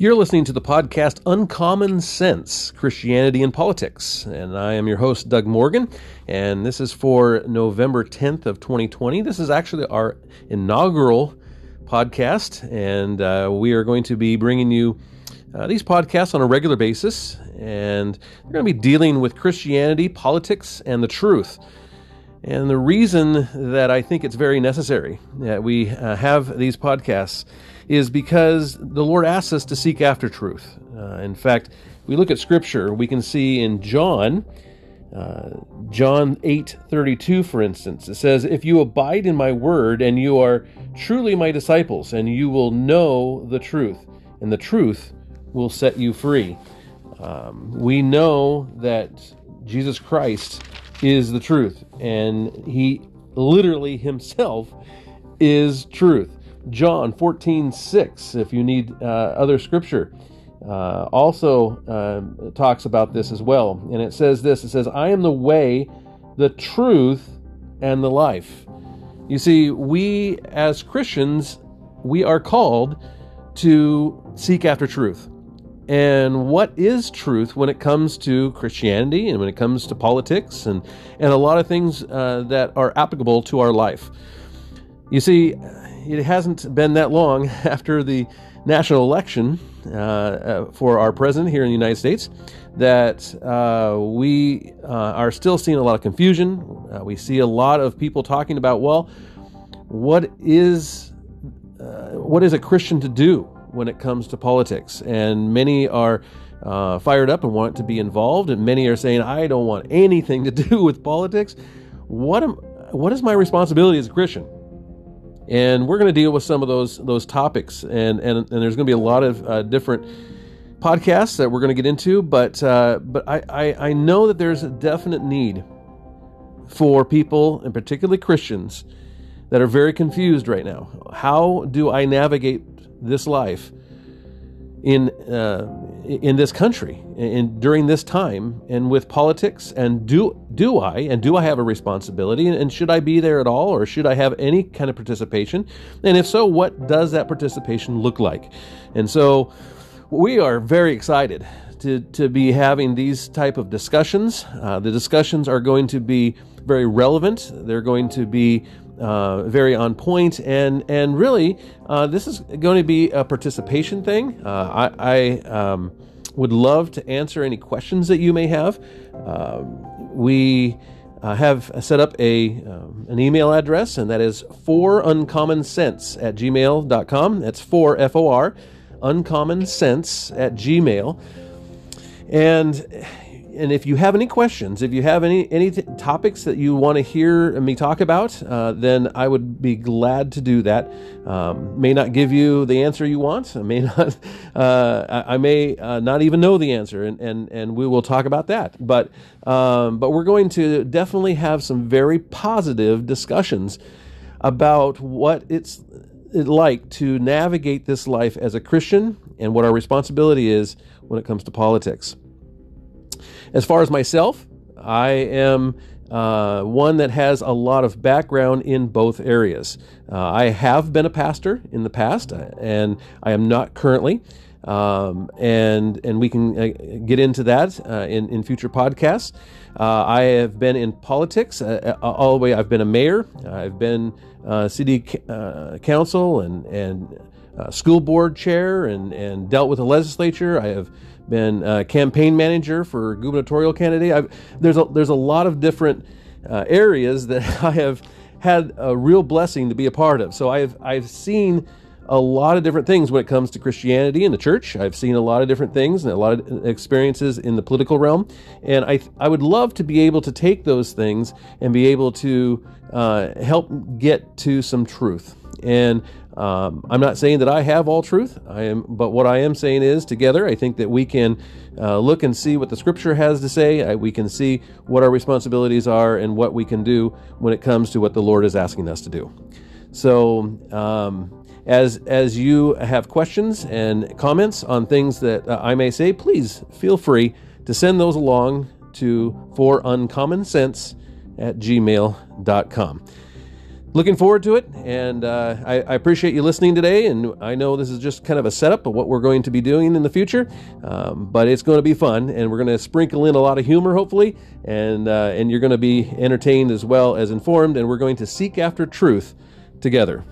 You're listening to the podcast Uncommon Sense Christianity and Politics, and I am your host, Doug Morgan, and this is for November 10th of 2020. This is actually our inaugural podcast, and uh, we are going to be bringing you uh, these podcasts on a regular basis, and we're going to be dealing with Christianity, politics, and the truth. And the reason that I think it's very necessary that we uh, have these podcasts is because the Lord asks us to seek after truth. Uh, in fact, we look at Scripture, we can see in John, uh, John 8 32, for instance, it says, If you abide in my word, and you are truly my disciples, and you will know the truth, and the truth will set you free. Um, we know that Jesus Christ is the truth, and he literally himself is truth. John 14, 6, if you need uh, other scripture, uh, also uh, talks about this as well. And it says this it says, I am the way, the truth, and the life. You see, we as Christians, we are called to seek after truth. And what is truth when it comes to Christianity and when it comes to politics and, and a lot of things uh, that are applicable to our life? You see, it hasn't been that long after the national election uh, uh, for our president here in the United States that uh, we uh, are still seeing a lot of confusion. Uh, we see a lot of people talking about, well, what is what is a Christian to do when it comes to politics? And many are fired up and want to be involved, and many are saying, I don't want anything to do with politics. What am what is my responsibility as a Christian? and we're going to deal with some of those those topics, and and, and there's going to be a lot of uh, different podcasts that we're going to get into, but uh, but I, I I know that there's a definite need for people, and particularly Christians, that are very confused right now. How do I navigate this life in uh, in this country in during this time and with politics and do do I and do I have a responsibility and should I be there at all or should I have any kind of participation? And if so what does that participation look like? And so we are very excited to, to be having these type of discussions. Uh, the discussions are going to be very relevant. They're going to be uh, very on point, and and really, uh, this is going to be a participation thing. Uh, I, I um, would love to answer any questions that you may have. Um, we uh, have set up a um, an email address, and that is for uncommon sense at gmail.com. That's for F O R, uncommon sense at gmail. And and if you have any questions, if you have any any topics that you want to hear me talk about, uh, then I would be glad to do that. Um, may not give you the answer you want. I may not. Uh, I, I, may uh, not even know the answer, and, and and we will talk about that. But um, but we're going to definitely have some very positive discussions about what it's like to navigate this life as a Christian and what our responsibility is when it comes to politics. As far as myself, I am uh, one that has a lot of background in both areas. Uh, I have been a pastor in the past, uh, and I am not currently. Um, and and we can uh, get into that uh, in in future podcasts. Uh, I have been in politics all the way. I've been a mayor. I've been city council and and school board chair, and and dealt with the legislature. I have been campaign manager for gubernatorial candidate. I've, there's a there's a lot of different uh, areas that I have had a real blessing to be a part of. So I've I've seen a lot of different things when it comes to Christianity and the church. I've seen a lot of different things and a lot of experiences in the political realm, and I I would love to be able to take those things and be able to uh, help get to some truth. And um, I'm not saying that I have all truth. I am, but what I am saying is, together, I think that we can uh, look and see what the Scripture has to say. I, we can see what our responsibilities are and what we can do when it comes to what the Lord is asking us to do. So, um, as as you have questions and comments on things that uh, I may say, please feel free to send those along to for uncommon sense at gmail.com. looking forward to it, and uh, I, I, appreciate you listening today. And I know this is just kind of a setup of what we're going to be doing in the future, um, but it's going to be fun, and we're going to sprinkle in a lot of humor, hopefully, and uh, and you're going to be entertained as well as informed, and we're going to seek after truth together.